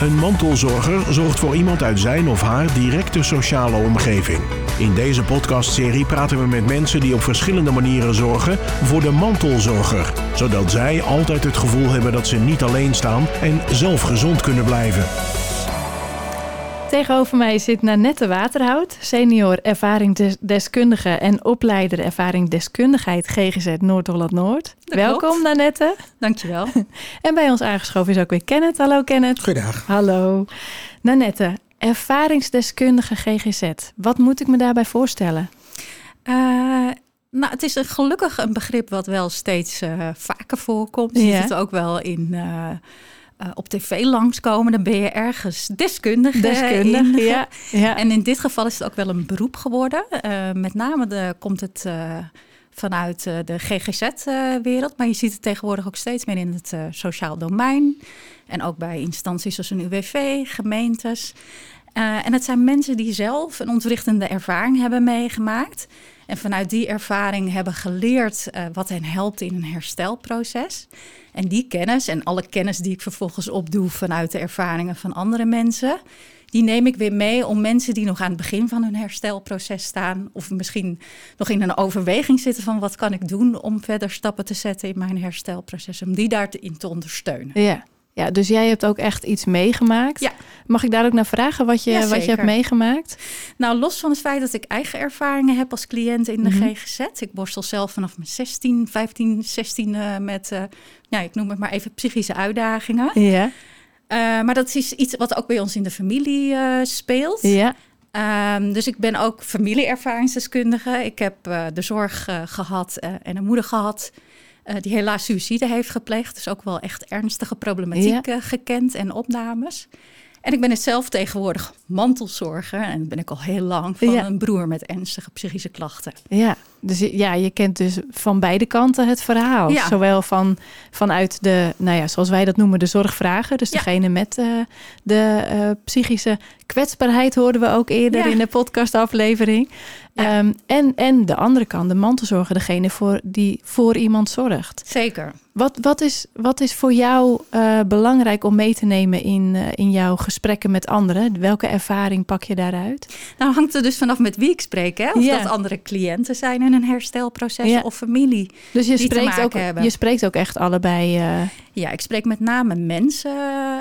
Een mantelzorger zorgt voor iemand uit zijn of haar directe sociale omgeving. In deze podcastserie praten we met mensen die op verschillende manieren zorgen voor de mantelzorger, zodat zij altijd het gevoel hebben dat ze niet alleen staan en zelf gezond kunnen blijven. Tegenover mij zit Nanette Waterhout, senior ervaringsdeskundige en opleider ervaringsdeskundigheid GGZ Noord-Holland-Noord. Welkom klopt. Nanette. Dankjewel. En bij ons aangeschoven is ook weer Kenneth. Hallo Kenneth. Goedendag. Hallo. Nanette, ervaringsdeskundige GGZ. Wat moet ik me daarbij voorstellen? Eh, nou, het is een, gelukkig een begrip wat wel steeds eh, vaker voorkomt. Je Ja. ziet het ook wel in, eh, eh, op tv langskomen. Dan ben je ergens deskundige. Deskundige, in. ja. ja. En in dit geval is het ook wel een beroep geworden. Eh, met name de, komt het eh, vanuit de GGZ-wereld. maar je ziet het tegenwoordig ook steeds meer in het sociaal domein. En ook bij instanties als een UWV, gemeentes. En het zijn mensen die zelf een ontwrichtende ervaring hebben meegemaakt. En vanuit die ervaring hebben geleerd eh, wat hen helpt in een herstelproces. En die kennis en alle kennis die ik vervolgens opdoe vanuit de ervaringen van andere mensen, die neem ik weer mee om mensen die nog aan het begin van hun herstelproces staan, of misschien nog in een overweging zitten van wat kan ik doen om verder stappen te zetten in mijn herstelproces, om die daarin te ondersteunen. ja. Ja, dus jij hebt ook echt iets meegemaakt. Ja. Mag ik daar ook naar vragen wat je, Ja, wat je hebt meegemaakt? Nou, los van het feit dat ik eigen ervaringen heb als cliënt in de Mhm. GGZ. Ik borstel zelf vanaf mijn 16, 15, 16 eh, met, eh, ja, ik noem het maar even psychische uitdagingen. Ja. Eh, maar dat is iets wat ook bij ons in de familie eh, speelt. Ja. Ehm, dus ik ben ook familieervaringsdeskundige. Ik heb de zorg eh, gehad eh, en een moeder gehad eh, die helaas suïcide heeft gepleegd. Dus ook wel echt ernstige problematiek eh, gekend en opnames. En ik ben het zelf tegenwoordig mantelzorger. En dat ben ik al heel lang van Ja. een broer met ernstige psychische klachten. Ja, dus ja, je kent dus van beide kanten het verhaal. Ja. Zowel van, vanuit de, nou ja, zoals wij dat noemen, de zorgvragen. Dus Ja. degene met eh, de eh, psychische kwetsbaarheid hoorden we ook eerder Ja. in de podcastaflevering. Ehm, en, en de andere kant, de mantelzorger, degene voor, die voor iemand zorgt. Zeker. Wat, wat, is, wat is voor jou eh, belangrijk om mee te nemen in, in jouw gesprekken met anderen? Welke ervaring pak je daaruit? Nou hangt er dus vanaf met wie ik spreek. Hè? Of dat andere cliënten zijn een herstelproces Ja. of familie. Dus je spreekt, ook, hebben. je spreekt ook echt allebei. eh, Ja, ik spreek met name mensen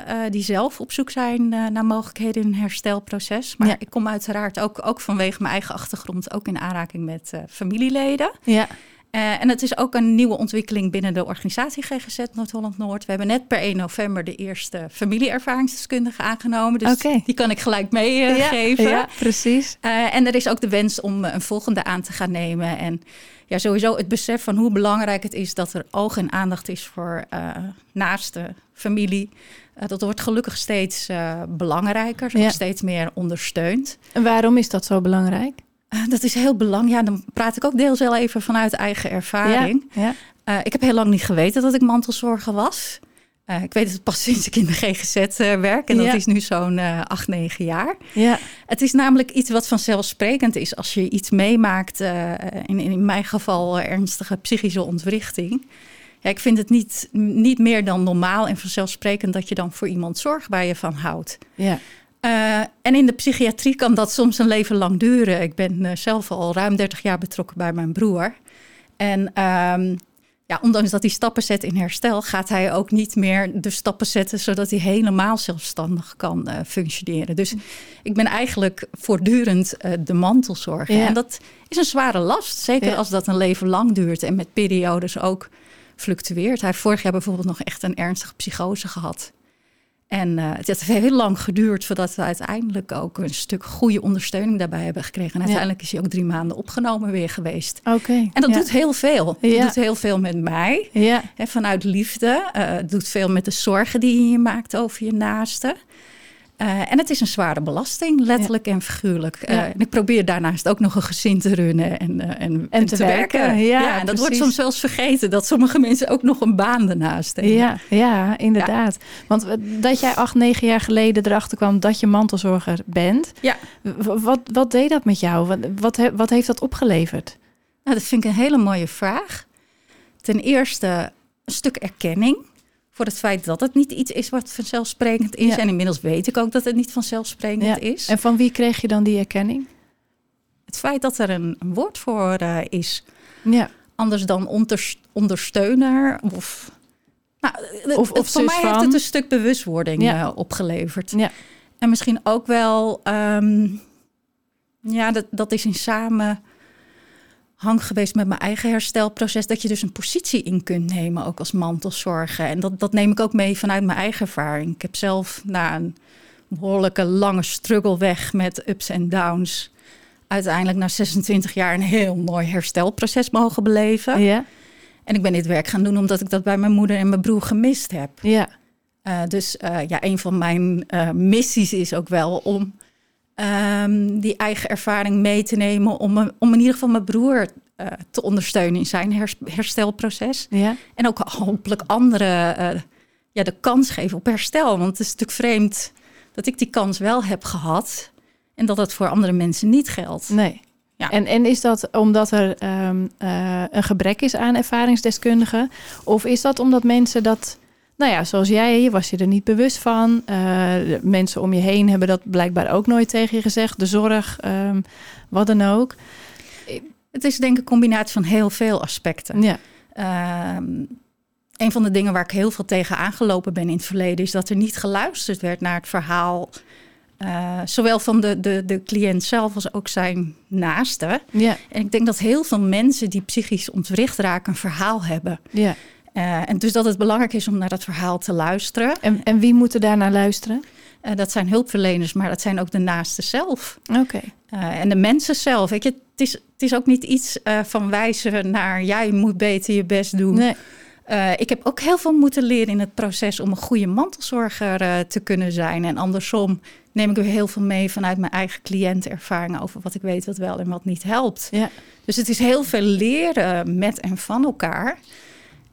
eh, die zelf op zoek zijn eh, naar mogelijkheden in een herstelproces. Maar Ja. ik kom uiteraard ook, ook vanwege mijn eigen achtergrond ook in aanraking met eh, familieleden. ja. Eh, en het is ook een nieuwe ontwikkeling binnen de organisatie GGZ Noord-Holland-Noord. We hebben net per 1 november de eerste familieervaringsdeskundige aangenomen. Dus die kan ik gelijk meegeven. Ja, ja, precies. Eh, en er is ook de wens om eh, een volgende aan te gaan nemen. En ja, sowieso het besef van hoe belangrijk het is dat er oog en aandacht is voor eh naaste familie. Eh, dat wordt gelukkig steeds eh, belangrijker, Ja. steeds meer ondersteund. En waarom is dat zo belangrijk? Dat is heel belangrijk. Ja, dan praat ik ook deels wel even vanuit eigen ervaring. Ja, Eh, ik heb heel lang niet geweten dat ik mantelzorger was. Eh, ik weet het pas sinds ik in de GGZ eh, werk. En Ja. dat is nu zo'n acht, negen jaar. ja, Het is namelijk iets wat vanzelfsprekend is als je iets meemaakt, in, in mijn geval ernstige psychische ontwrichting. Ja, ik vind het niet, niet meer dan normaal en vanzelfsprekend dat je dan voor iemand zorgt waar je van houdt. ja. Eh, en in de psychiatrie kan dat soms een leven lang duren. Ik ben eh, zelf al ruim 30 jaar betrokken bij mijn broer. En ehm, ja, ondanks dat hij stappen zet in herstel, gaat hij ook niet meer de stappen zetten zodat hij helemaal zelfstandig kan eh, functioneren. Dus ik ben eigenlijk voortdurend de mantelzorger. Ja. En dat is een zware last, zeker Ja. als dat een leven lang duurt en met periodes ook fluctueert. Hij heeft vorig jaar bijvoorbeeld nog echt een ernstige psychose gehad. En eh, het heeft heel lang geduurd voordat we uiteindelijk ook een stuk goede ondersteuning daarbij hebben gekregen. En uiteindelijk is hij ook drie maanden opgenomen weer geweest. Oké. En dat ja. doet heel veel. Ja. Dat doet heel veel met mij. Ja, vanuit liefde. Eh, het doet veel met de zorgen die je maakt over je naasten. Eh, en het is een zware belasting, letterlijk en figuurlijk. Eh, en ik probeer daarnaast ook nog een gezin te runnen en, eh, en, en, te te, werken. werken. Ja, en dat wordt soms eens vergeten, dat sommige mensen ook nog een baan ernaast hebben. ja, ja, inderdaad. Want dat jij acht, negen jaar geleden erachter kwam dat je mantelzorger bent. Ja. Wat, wat deed dat met jou? Wat, wat, wat heeft dat opgeleverd? Nou, dat vind ik een hele mooie vraag. Ten eerste een stuk erkenning Voor het feit dat het niet iets is wat vanzelfsprekend is. Ja. En inmiddels weet ik ook dat het niet vanzelfsprekend Ja. is. En van wie kreeg je dan die erkenning? Het feit dat er een, een woord voor eh, is, Ja. anders dan onders- ondersteuner of... Nou, Of- voor mij heeft het een stuk bewustwording Ja. eh, opgeleverd. Ja. En misschien ook wel, ehm, ja, dat, dat is in samenhang geweest met mijn eigen herstelproces. Dat je dus een positie in kunt nemen, ook als mantelzorger. En dat, dat neem ik ook mee vanuit mijn eigen ervaring. Ik heb zelf na een behoorlijke lange struggle weg met ups en downs. Uiteindelijk na 26 jaar een heel mooi herstelproces mogen beleven. Ja. En ik ben dit werk gaan doen omdat ik dat bij mijn moeder en mijn broer gemist heb. Ja. Uh, dus uh, ja, een van mijn uh, missies is ook wel om um, die eigen ervaring mee te nemen. Om, om in ieder geval mijn broer uh, te ondersteunen in zijn her herstelproces. Ja. En ook hopelijk anderen ja, de kans geven op herstel. Want het is natuurlijk vreemd dat ik die kans wel heb gehad. En dat dat voor andere mensen niet geldt. Nee. Ja. En, en is dat omdat er um, een gebrek is aan ervaringsdeskundigen? Of is dat omdat mensen dat nou ja, zoals jij, was je er niet bewust van. Uh, mensen om je heen hebben dat blijkbaar ook nooit tegen je gezegd. De zorg, um, wat dan ook. Het is denk ik een combinatie van heel veel aspecten. Ja. Um, een van de dingen waar ik heel veel tegen aangelopen ben in het verleden... is dat er niet geluisterd werd naar het verhaal... Uh, zowel van de, de, de cliënt zelf als ook zijn naasten. Ja. En ik denk dat heel veel mensen die psychisch ontwricht raken... een verhaal hebben. Ja. Uh, en dus dat het belangrijk is om naar dat verhaal te luisteren. En, en wie moet er daarnaar luisteren? Uh, dat zijn hulpverleners, maar dat zijn ook de naasten zelf. Oké. Okay. Uh, en de mensen zelf. Weet je, het, is, het is ook niet iets van wijzen naar jij moet beter je best doen. Nee. ik heb ook heel veel moeten leren in het proces om een goede mantelzorger te kunnen zijn. En andersom neem ik weer heel veel mee vanuit mijn eigen cliëntenervaringen over wat ik weet wat wel en wat niet helpt. Ja. Dus het is heel veel leren met en van elkaar.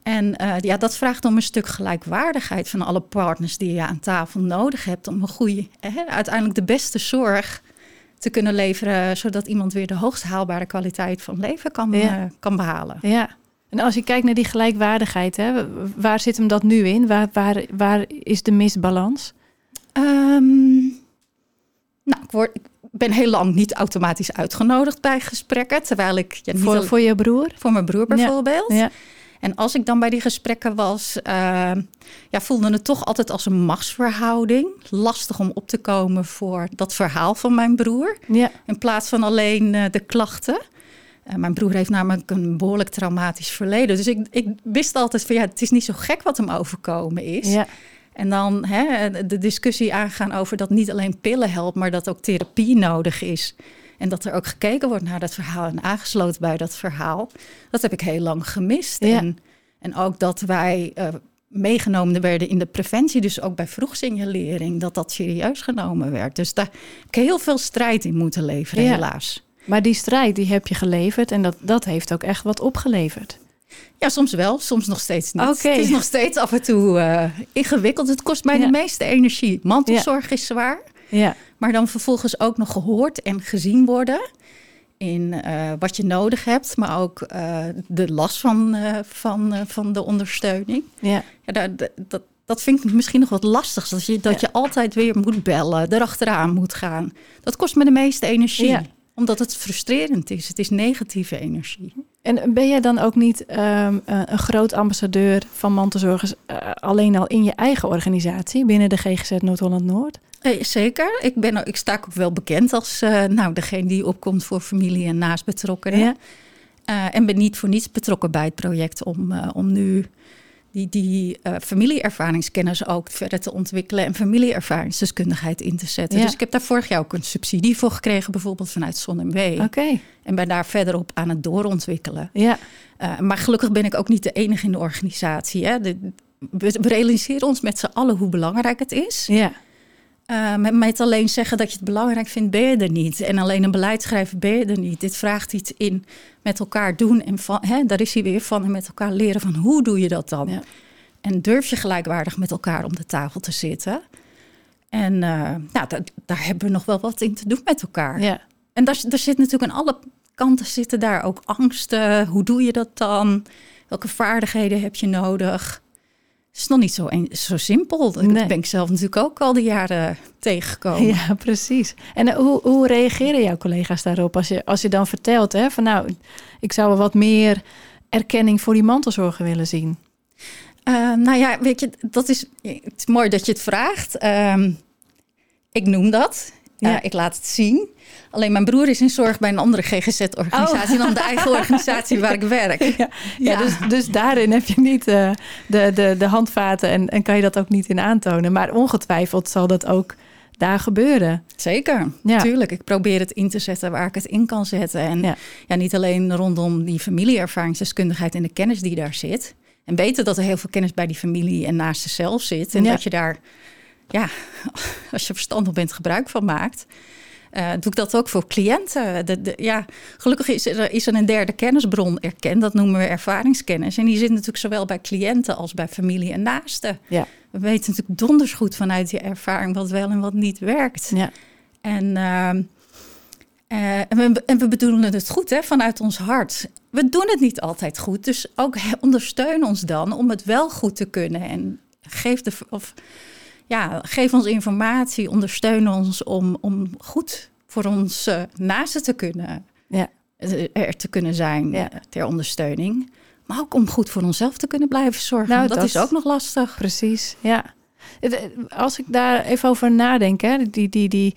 En uh, ja, dat vraagt om een stuk gelijkwaardigheid van alle partners die je aan tafel nodig hebt om een goede, hè, uiteindelijk de beste zorg te kunnen leveren, zodat iemand weer de hoogst haalbare kwaliteit van leven kan, ja. uh, kan behalen. Ja. En als je kijkt naar die gelijkwaardigheid, hè, waar zit hem dat nu in? Waar, waar, waar is de misbalans? Um, nou, ik, word, ik ben heel lang niet automatisch uitgenodigd bij gesprekken, terwijl ik ja, voor, voor je broer, voor mijn broer bijvoorbeeld. Ja. Ja. En als ik dan bij die gesprekken was, uh, ja, voelde het toch altijd als een machtsverhouding. Lastig om op te komen voor dat verhaal van mijn broer. Ja. In plaats van alleen uh, de klachten. Uh, mijn broer heeft namelijk een behoorlijk traumatisch verleden. Dus ik, ik wist altijd van ja, het is niet zo gek wat hem overkomen is. Ja. En dan hè, de discussie aangaan over dat niet alleen pillen helpt, maar dat ook therapie nodig is. En dat er ook gekeken wordt naar dat verhaal en aangesloten bij dat verhaal. Dat heb ik heel lang gemist. Ja. En, en ook dat wij uh, meegenomen werden in de preventie, dus ook bij vroegsignalering, dat dat serieus genomen werd. Dus daar heb ik heel veel strijd in moeten leveren, Ja. helaas. Maar die strijd die heb je geleverd en dat, dat heeft ook echt wat opgeleverd. Ja, soms wel, soms nog steeds niet. Het is nog steeds af en toe uh, ingewikkeld. Het kost mij Ja. de meeste energie. Mantelzorg is zwaar. Ja, Maar dan vervolgens ook nog gehoord en gezien worden in uh, wat je nodig hebt, maar ook uh, de last van, uh, van, van de ondersteuning. ja, Ja, dat, dat, dat vind ik misschien nog wat lastig. Dat je, dat Ja. je altijd weer moet bellen, erachteraan moet gaan. Dat kost me de meeste energie. Ja. Omdat het frustrerend is. Het is negatieve energie. En ben jij dan ook niet um, een groot ambassadeur van mantelzorgers uh, alleen al in je eigen organisatie binnen de GGZ Noord-Holland-Noord? Eh, zeker. Ik, ben, ik sta ook wel bekend als uh, nou, degene die opkomt voor familie en naastbetrokkenen. Ja. Uh, en ben niet voor niets betrokken bij het project om, om nu die, die familieervaringskennis ook verder te ontwikkelen en familieervaringsdeskundigheid in te zetten. Ja. Dus ik heb daar vorig jaar ook een subsidie voor gekregen, bijvoorbeeld vanuit ZonMW. Oké. Okay. En ben daar verder op aan het doorontwikkelen. Ja. Uh, maar gelukkig ben ik ook niet de enige in de organisatie. Hè. De, we, we realiseren ons met z'n allen hoe belangrijk het is. Ja. Uh, met, met alleen zeggen dat je het belangrijk vindt, ben je er niet. En alleen een beleid schrijven, ben je er niet. Dit vraagt iets in met elkaar doen. En van, hè, daar is hij weer van. En met elkaar leren van hoe doe je dat dan? Ja. En durf je gelijkwaardig met elkaar om de tafel te zitten? En uh, nou, daar, daar hebben we nog wel wat in te doen met elkaar. Ja. En daar, daar zit natuurlijk aan alle kanten zitten daar ook angsten. Hoe doe je dat dan? Welke vaardigheden heb je nodig? Is nog niet zo, een, zo simpel. Dat Nee. ben ik zelf natuurlijk ook al die jaren tegengekomen. Ja, precies. En eh, hoe, hoe reageren jouw collega's daarop als je, als je dan vertelt hè, van nou, ik zou wel wat meer erkenning voor die mantelzorger willen zien? Eh, nou ja, weet je, dat is, het is mooi dat je het vraagt. Ehm, ik noem dat. Ja. Ik laat het zien. Alleen mijn broer is in zorg bij een andere GGZ-organisatie dan de eigen organisatie waar ik werk. Ja, ja. Dus, dus daarin heb je niet eh, de, de, de handvaten en, en kan je dat ook niet in aantonen. Maar ongetwijfeld zal dat ook daar gebeuren. Zeker, Ja. natuurlijk. Ik probeer het in te zetten waar ik het in kan zetten. En Ja. ja. niet alleen rondom die familieervaringsdeskundigheid en de kennis die daar zit. En weten dat er heel veel kennis bij die familie en naast zelf zit. En Ja. dat je daar, ja, als je verstandig bent, gebruik van maakt. Eh, doe ik dat ook voor cliënten. De, de, ja, gelukkig is er, is er een derde kennisbron erkend. Dat noemen we ervaringskennis. En die zit natuurlijk zowel bij cliënten als bij familie en naasten. Ja. We weten natuurlijk donders goed vanuit die ervaring wat wel en wat niet werkt. Ja, En, ehm, eh, en, we, en we bedoelen het goed hè, vanuit ons hart. We doen het niet altijd goed, dus ook ondersteun ons dan om het wel goed te kunnen. En geef, de, of, ja, geef ons informatie, ondersteun ons om, om goed voor ons eh, naasten te kunnen, Ja. eh, er te kunnen zijn Ja. eh, ter ondersteuning. Maar ook om goed voor onszelf te kunnen blijven zorgen. Nou, dat, dat- is ook nog lastig. precies. Ja. Het- Als ik daar even over nadenk, hè, die, die, die,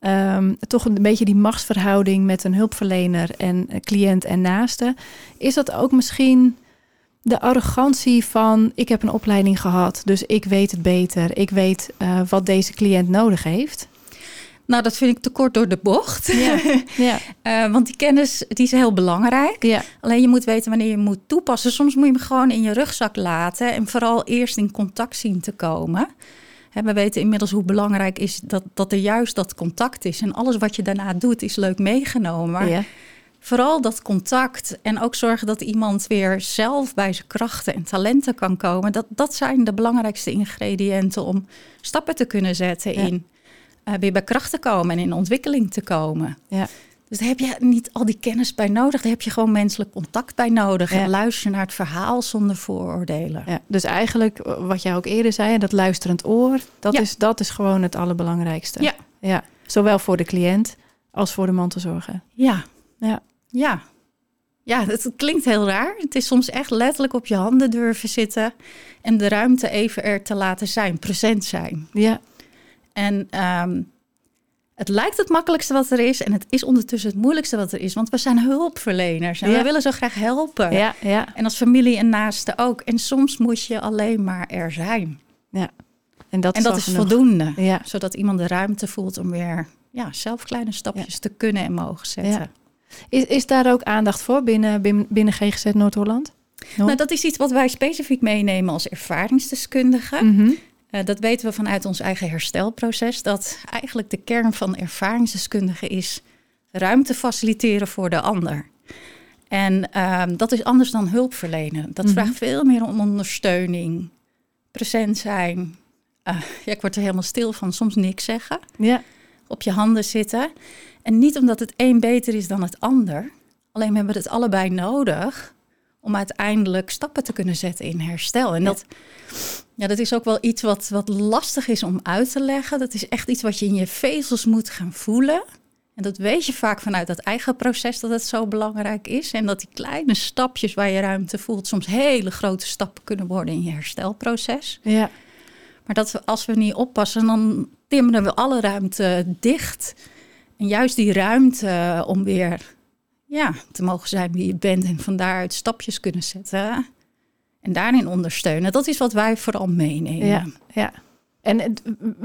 ehm, toch een beetje die machtsverhouding met een hulpverlener en eh, cliënt en naaste, is dat ook misschien de arrogantie van ik heb een opleiding gehad, dus ik weet het beter. Ik weet eh, wat deze cliënt nodig heeft. Nou, dat vind ik te kort door de bocht. Ja, ja, Eh, want die kennis die is heel belangrijk. ja, Alleen je moet weten wanneer je moet toepassen. Soms moet je hem gewoon in je rugzak laten en vooral eerst in contact zien te komen. Hè, we weten inmiddels hoe belangrijk is dat, dat er juist dat contact is. En alles wat je daarna doet is leuk meegenomen. Maar ja. Vooral dat contact en ook zorgen dat iemand weer zelf bij zijn krachten en talenten kan komen. Dat, dat zijn de belangrijkste ingrediënten om stappen te kunnen zetten Ja. in eh, weer bij kracht te komen en in ontwikkeling te komen. Ja. Dus daar heb je niet al die kennis bij nodig. Daar heb je gewoon menselijk contact bij nodig. Ja. En luister naar het verhaal zonder vooroordelen. Ja, dus eigenlijk eh, wat jij ook eerder zei, dat luisterend oor, dat, Ja. is, dat is gewoon het allerbelangrijkste. Ja. ja. Zowel voor de cliënt als voor de mantelzorger. Ja. Ja. Ja. Ja, het klinkt heel raar. Het is soms echt letterlijk op je handen durven zitten en de ruimte even er te laten zijn, present zijn. Ja, En ehm, het lijkt het makkelijkste wat er is en het is ondertussen het moeilijkste wat er is, want we zijn hulpverleners en Ja. we willen zo graag helpen. ja, ja. En als familie en naasten ook. En soms moet je alleen maar er zijn. En dat en is, dat is genoeg. voldoende. Ja, Zodat iemand de ruimte voelt om weer ja, zelf kleine stapjes te kunnen en mogen zetten. Is, is daar ook aandacht voor binnen, binnen, binnen GGZ Noord-Holland? Nou, dat is iets wat wij specifiek meenemen als ervaringsdeskundigen. Mhm. Eh, dat weten we vanuit ons eigen herstelproces. Dat eigenlijk de kern van ervaringsdeskundigen is ruimte faciliteren voor de ander. En ehm, dat is anders dan hulpverlenen. Dat Mhm. vraagt veel meer om ondersteuning, present zijn. Eh, ja, ik word er helemaal stil van, soms niks zeggen. Ja, op je handen zitten. En niet omdat het een beter is dan het ander. Alleen we hebben het allebei nodig om uiteindelijk stappen te kunnen zetten in herstel. En Ja. dat, ja, dat is ook wel iets wat, wat lastig is om uit te leggen. Dat is echt iets wat je in je vezels moet gaan voelen. En dat weet je vaak vanuit dat eigen proces dat het zo belangrijk is. En dat die kleine stapjes waar je ruimte voelt, soms hele grote stappen kunnen worden in je herstelproces. ja, Maar dat we, als we niet oppassen, dan timmeren we alle ruimte dicht. En juist die ruimte om weer ja, te mogen zijn wie je bent en van daaruit stapjes kunnen zetten. En daarin ondersteunen. Dat is wat wij vooral meenemen. ja, ja. En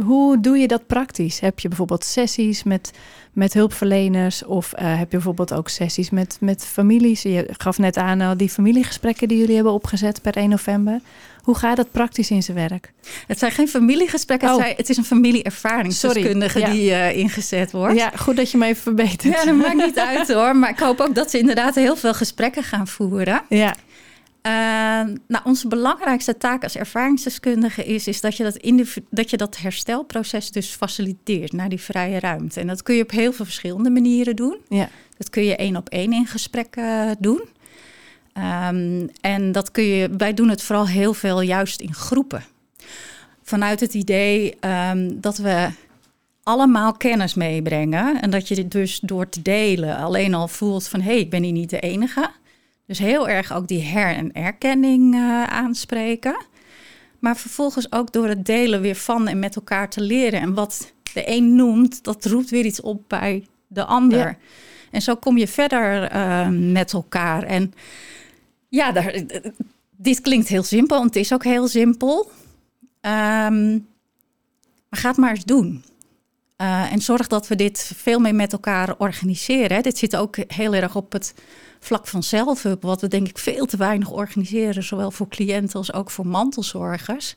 hoe doe je dat praktisch? Heb je bijvoorbeeld sessies met, met hulpverleners of eh, heb je bijvoorbeeld ook sessies met, met families? Je gaf net aan al die familiegesprekken die jullie hebben opgezet per 1 november. Hoe gaat dat praktisch in zijn werk? Het zijn geen familiegesprekken, het, Oh. zijn- het is een familieervaringsdeskundige ja. die eh, ingezet wordt. Ja, goed dat je me even verbetert. Ja, dat maakt niet uit hoor. Maar ik hoop ook dat ze inderdaad heel veel gesprekken gaan voeren. ja, Uh, nou, onze belangrijkste taak als ervaringsdeskundige is, is dat, je dat, dat je dat herstelproces dus faciliteert naar die vrije ruimte. En dat kun je op heel veel verschillende manieren doen. ja, Dat kun je één op één in gesprekken doen. Ehm, en dat kun je, wij doen het vooral heel veel juist in groepen. Vanuit het idee ehm, dat we allemaal kennis meebrengen. En dat je dit dus door te delen alleen al voelt van hé, hey, ik ben hier niet de enige. Dus heel erg ook die her- en erkenning uh, aanspreken. Maar vervolgens ook door het delen weer van en met elkaar te leren. En wat de een noemt, dat roept weer iets op bij de ander. Ja. En zo kom je verder uh, met elkaar. En ja, daar, dit klinkt heel simpel, en het is ook heel simpel. Um, maar ga het maar eens doen. Uh, en zorg dat we dit veel meer met elkaar organiseren. Dit zit ook heel erg op het vlak van zelfhulp, wat we denk ik veel te weinig organiseren, zowel voor cliënten als ook voor mantelzorgers.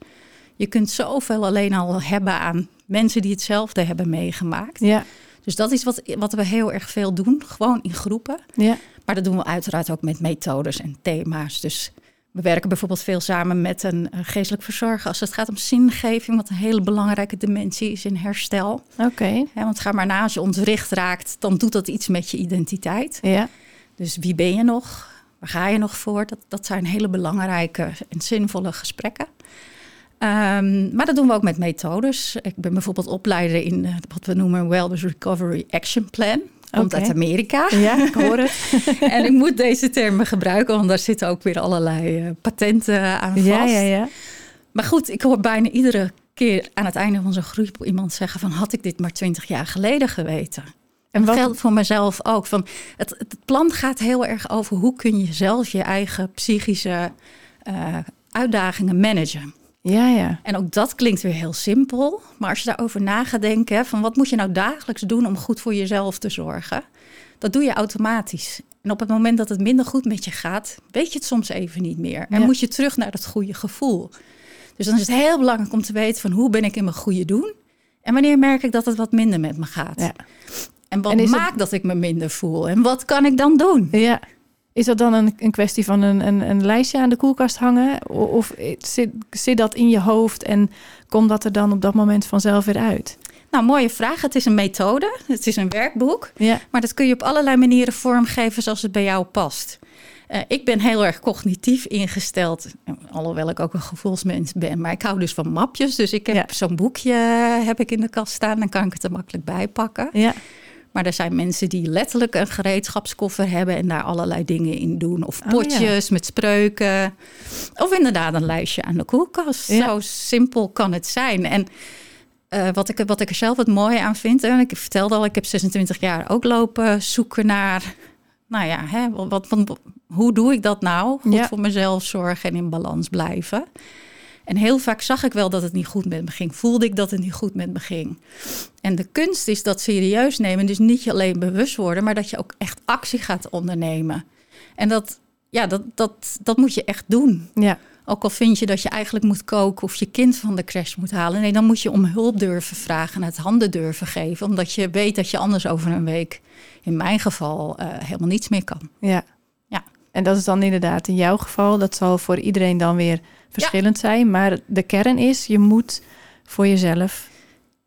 Je kunt zoveel alleen al hebben aan mensen die hetzelfde hebben meegemaakt. Ja. Dus dat is wat, wat we heel erg veel doen, gewoon in groepen. Ja. Maar dat doen we uiteraard ook met methodes en thema's. Dus we werken bijvoorbeeld veel samen met een geestelijk verzorger als het gaat om zingeving, wat een hele belangrijke dimensie is in herstel. Oké. Okay. want ga maar na, als je ontwricht raakt, dan doet dat iets met je identiteit. Ja. Dus wie ben je nog? Waar ga je nog voor? Dat, dat zijn hele belangrijke en zinvolle gesprekken. Um, maar dat doen we ook met methodes. Ik ben bijvoorbeeld opleider in uh, wat we noemen Wellness Recovery Action Plan. Komt uit Amerika. Ja, ik hoor het. en ik moet deze termen gebruiken, want daar zitten ook weer allerlei uh, patenten aan vast. Ja, ja, ja. Maar goed, ik hoor bijna iedere keer aan het einde van zo'n groep iemand zeggen van had ik dit maar twintig jaar geleden geweten. En dat geldt voor mezelf ook. Van het, het plan gaat heel erg over hoe kun je zelf je eigen psychische uh, uitdagingen managen. Ja, ja. En ook dat klinkt weer heel simpel. Maar als je daarover na gaat denken, van wat moet je nou dagelijks doen om goed voor jezelf te zorgen? Dat doe je automatisch. En op het moment dat het minder goed met je gaat, weet je het soms even niet meer. En Ja. moet je terug naar dat goede gevoel. Dus dan is het heel belangrijk om te weten van hoe ben ik in mijn goede doen? En wanneer merk ik dat het wat minder met me gaat? Ja. En wat En is het- maakt dat ik me minder voel? En wat kan ik dan doen? ja. Is dat dan een, een kwestie van een, een, een lijstje aan de koelkast hangen? Of zit, zit dat in je hoofd en komt dat er dan op dat moment vanzelf weer uit? Nou, mooie vraag. Het is een methode. Het is een werkboek. Ja, Maar dat kun je op allerlei manieren vormgeven zoals het bij jou past. Eh, ik ben heel erg cognitief ingesteld, alhoewel ik ook een gevoelsmens ben. Maar ik hou dus van mapjes. Dus ik heb Ja. zo'n boekje eh, heb ik in de kast staan. Dan kan ik het er makkelijk bij pakken. ja, Maar er zijn mensen die letterlijk een gereedschapskoffer hebben en daar allerlei dingen in doen. Of Oh, potjes met spreuken. Of inderdaad een lijstje aan de koelkast. Ja. Zo simpel kan het zijn. En eh, wat, ik, wat ik er zelf het mooie aan vind, en ik vertelde al, ik heb 26 jaar ook lopen zoeken naar, nou ja, hè, wat, wat, hoe doe ik dat nou? Goed Ja. voor mezelf zorgen en in balans blijven. En heel vaak zag ik wel dat het niet goed met me ging. Voelde ik dat het niet goed met me ging. En de kunst is dat serieus nemen. Dus niet alleen bewust worden, maar dat je ook echt actie gaat ondernemen. En dat, ja, dat, dat, dat moet je echt doen. ja. Ook al vind je dat je eigenlijk moet koken of je kind van de crash moet halen. Nee, dan moet je om hulp durven vragen en het handen durven geven. Omdat je weet dat je anders over een week, in mijn geval, eh, helemaal niets meer kan. Ja. Ja. En dat is dan inderdaad in jouw geval, dat zal voor iedereen dan weer verschillend zijn. Maar de kern is, je moet voor jezelf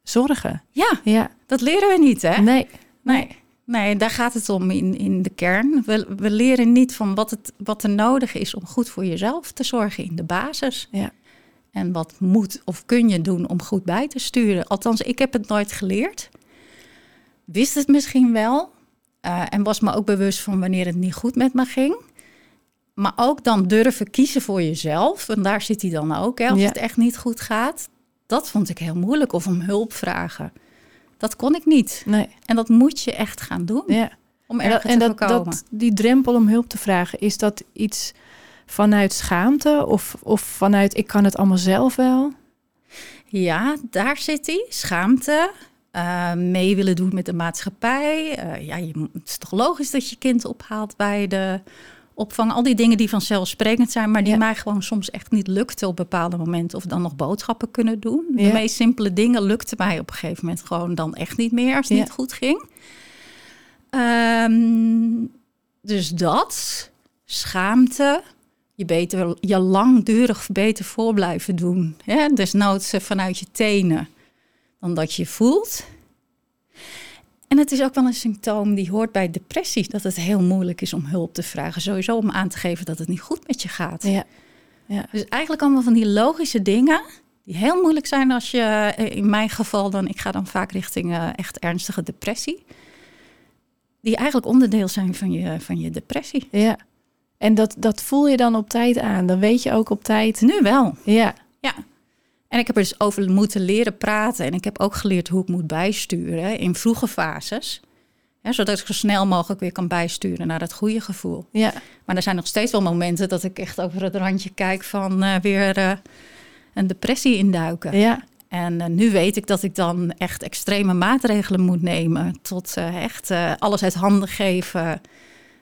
zorgen. Ja, Ja, dat leren we niet, hè? nee. Nee, nee daar gaat het om in, in de kern. We, we leren niet van wat, het, wat er nodig is om goed voor jezelf te zorgen in de basis. Ja. En wat moet of kun je doen om goed bij te sturen. Althans, ik heb het nooit geleerd. Wist het misschien wel. eh, en was me ook bewust van wanneer het niet goed met me ging. Maar ook dan durven kiezen voor jezelf. En daar zit hij dan ook. Hè, als Ja. het echt niet goed gaat. Dat vond ik heel moeilijk. Of om hulp vragen. Dat kon ik niet. Nee. En dat moet je echt gaan doen Ja. om En, dat, te dat, voorkomen. dat, die drempel om hulp te vragen, is dat iets vanuit schaamte of, of vanuit ik kan het allemaal zelf wel? Ja, daar zit hij. Schaamte. eh, mee willen doen met de maatschappij. Eh, ja, je, het is toch logisch dat je kind ophaalt bij de opvang. Al die dingen die vanzelfsprekend zijn, maar die Ja. mij gewoon soms echt niet lukten op bepaalde momenten. Of dan nog boodschappen kunnen doen. De Ja. meest simpele dingen lukten mij op een gegeven moment gewoon dan echt niet meer als het Ja. niet goed ging. Ehm, dus dat, schaamte, je, beter, je langdurig beter voor blijven doen. Hè? Desnoods eh, vanuit je tenen dan dat je voelt. En het is ook wel een symptoom die hoort bij depressie. Dat het heel moeilijk is om hulp te vragen. Sowieso om aan te geven dat het niet goed met je gaat. Ja. ja. Dus eigenlijk allemaal van die logische dingen. Die heel moeilijk zijn als je, eh, in mijn geval dan, ik ga dan vaak richting uh, echt ernstige depressie. Die eigenlijk onderdeel zijn van je, van je depressie. Ja. En dat, dat voel je dan op tijd aan. Dan weet je ook op tijd. Nu wel. Ja. Ja. En ik heb er dus over moeten leren praten. En ik heb ook geleerd hoe ik moet bijsturen in vroege fases. Zodat ik zo snel mogelijk weer kan bijsturen naar dat goede gevoel. Ja. Maar er zijn nog steeds wel momenten dat ik echt over het randje kijk van uh, weer uh, een depressie induiken. Ja. En uh, nu weet ik dat ik dan echt extreme maatregelen moet nemen. Tot echt alles uit handen geven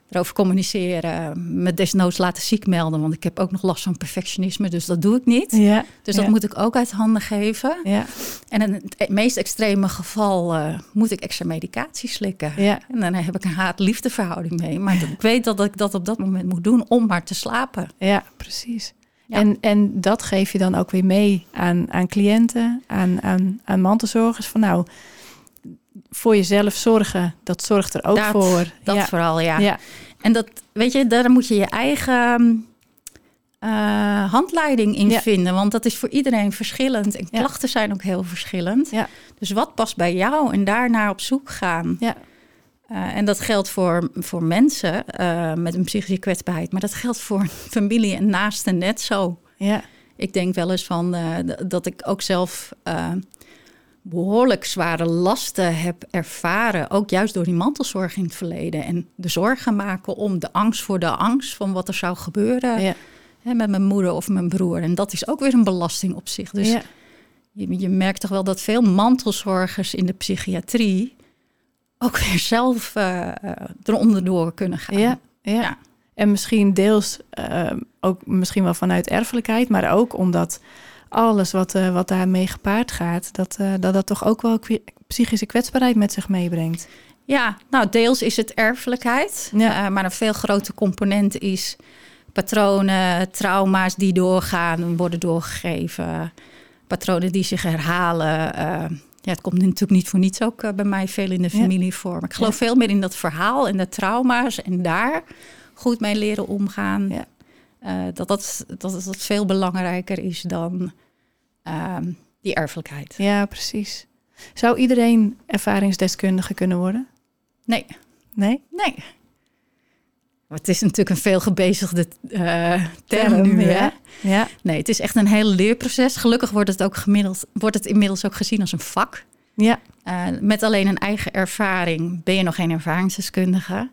erover communiceren, me desnoods laten ziek melden, want ik heb ook nog last van perfectionisme, dus dat doe ik niet. Ja, dus dat ja. moet ik ook uit handen geven. Ja. En in het meest extreme geval uh, moet ik extra medicatie slikken. Ja. En dan heb ik een haat-liefdeverhouding mee. Maar ik weet dat ik dat op dat moment moet doen om maar te slapen. Ja, precies. En, en dat geef je dan ook weer mee aan, aan cliënten, aan, aan, aan mantelzorgers. Van nou, voor jezelf zorgen, dat zorgt er ook dat, voor. Dat ja. vooral, ja. ja. En dat, weet je, daar moet je je eigen uh, handleiding in ja. vinden. Want dat is voor iedereen verschillend. En klachten zijn ook heel verschillend. Ja. Dus wat past bij jou en daarnaar op zoek gaan. Ja. Uh, en dat geldt voor, voor mensen uh, met een psychische kwetsbaarheid. Maar dat geldt voor familie en naasten net zo. Ja. Ik denk wel eens van dat ik ook zelf behoorlijk zware lasten heb ervaren. Ook juist door die mantelzorg in het verleden. En de zorgen maken om de angst voor de angst van wat er zou gebeuren ja. hè, met mijn moeder of mijn broer. En dat is ook weer een belasting op zich. Dus ja. je, je, merkt toch wel dat veel mantelzorgers in de psychiatrie ook weer zelf uh, eronder door kunnen gaan. Ja, ja. En misschien deels uh, ook misschien wel vanuit erfelijkheid, maar ook omdat alles wat, uh, wat daarmee gepaard gaat, dat, uh, dat dat toch ook wel psychische kwetsbaarheid met zich meebrengt. Ja, nou deels is het erfelijkheid, ja. uh, maar een veel groter component is patronen, trauma's die doorgaan, worden doorgegeven, patronen die zich herhalen. ja, het komt natuurlijk niet voor niets ook bij mij veel in de familie ja. voor. Maar ik geloof ja. veel meer in dat verhaal en de trauma's en daar goed mee leren omgaan. Ja. Uh, dat, dat, dat dat veel belangrijker is dan uh, die erfelijkheid. Ja, precies. Zou iedereen ervaringsdeskundige kunnen worden? Nee. Nee? Nee. Maar het is natuurlijk een veel gebezigde uh, term nu. Hè? Ja. ja. Nee, het is echt een heel leerproces. Gelukkig wordt het ook gemiddeld, wordt het inmiddels ook gezien als een vak. Ja. Uh, met alleen een eigen ervaring ben je nog geen ervaringsdeskundige.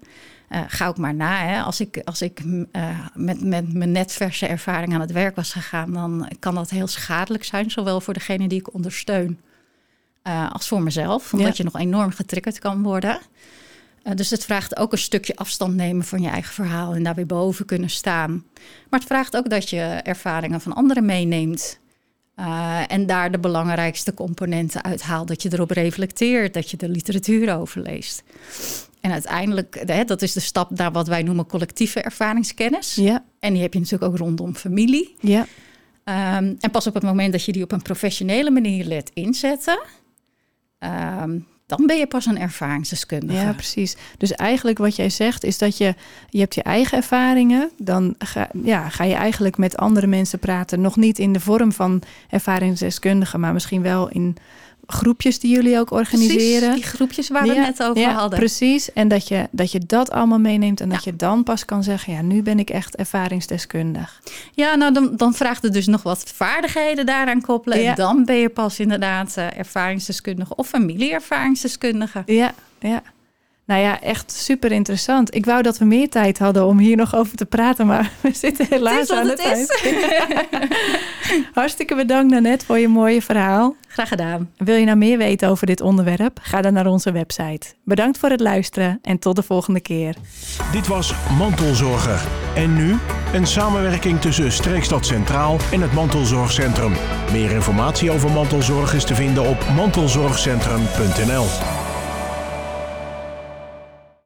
Uh, ga ook maar na. Hè. Als ik, als ik uh, met, met mijn netverse ervaring aan het werk was gegaan, dan kan dat heel schadelijk zijn, zowel voor degene die ik ondersteun uh, als voor mezelf, omdat ja. je nog enorm getriggerd kan worden. dus het vraagt ook een stukje afstand nemen van je eigen verhaal en daar weer boven kunnen staan. Maar het vraagt ook dat je ervaringen van anderen meeneemt. en daar de belangrijkste componenten uithaalt. Dat je erop reflecteert, dat je de literatuur over leest. En uiteindelijk, dat is de stap naar wat wij noemen collectieve ervaringskennis. Ja. En die heb je natuurlijk ook rondom familie. Ja. Um, en pas op het moment dat je die op een professionele manier let inzetten, um, dan ben je pas een ervaringsdeskundige. Ja, precies. Dus eigenlijk wat jij zegt is dat je, je hebt je eigen ervaringen. Dan ga, ja, ga je eigenlijk met andere mensen praten. Nog niet in de vorm van ervaringsdeskundige, maar misschien wel in groepjes die jullie ook organiseren. Precies, die groepjes waar we ja, net over ja, hadden. Precies, en dat je, dat je dat allemaal meeneemt en dat je dan pas kan zeggen... ja, nu ben ik echt ervaringsdeskundig. Ja, nou dan, dan vraagt het dus nog wat vaardigheden daaraan koppelen. Ja. En dan ben je pas inderdaad uh, ervaringsdeskundige of familieervaringsdeskundige. Ja, ja. Nou ja, echt super interessant. Ik wou dat we meer tijd hadden om hier nog over te praten, maar we zitten helaas aan de tijd. Hartstikke bedankt Nanette voor je mooie verhaal. Graag gedaan. Wil je nou meer weten over dit onderwerp? Ga dan naar onze website. Bedankt voor het luisteren en tot de volgende keer. Dit was Mantelzorger. En nu een samenwerking tussen Streekstad Centraal en het Mantelzorgcentrum. Meer informatie over mantelzorg is te vinden op mantelzorgcentrum.nl.